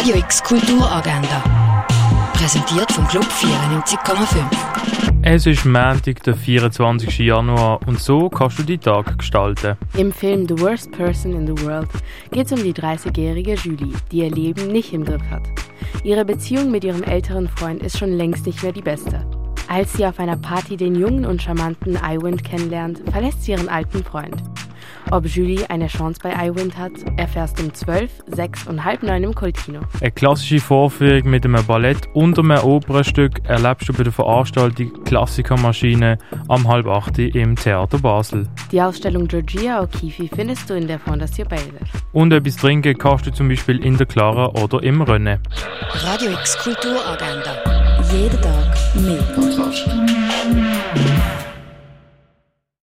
Radio X Kulturagenda. Präsentiert vom Club 94,5. Es ist Montag, der 24. Januar und so kannst du die Tag gestalten. Im Film The Worst Person in the World geht es um die 30-jährige Julie, die ihr Leben nicht im Griff hat. Ihre Beziehung mit ihrem älteren Freund ist schon längst nicht mehr die beste. Als sie auf einer Party den jungen und charmanten Iwind kennenlernt, verlässt sie ihren alten Freund. Ob Julie eine Chance bei iWind hat, erfährst du um 12, 6 und halb 9 im Coltino. Eine klassische Vorführung mit einem Ballett und einem Opernstück erlebst du bei der Veranstaltung Klassikermaschine am halb 8 im Theater Basel. Die Ausstellung Georgia O'Keeffe findest du in der Fondation Baylor. Und etwas trinken kannst du zum Beispiel in der Clara oder im Rennen. Radio X Kulturagenda. Jeden Tag mehr.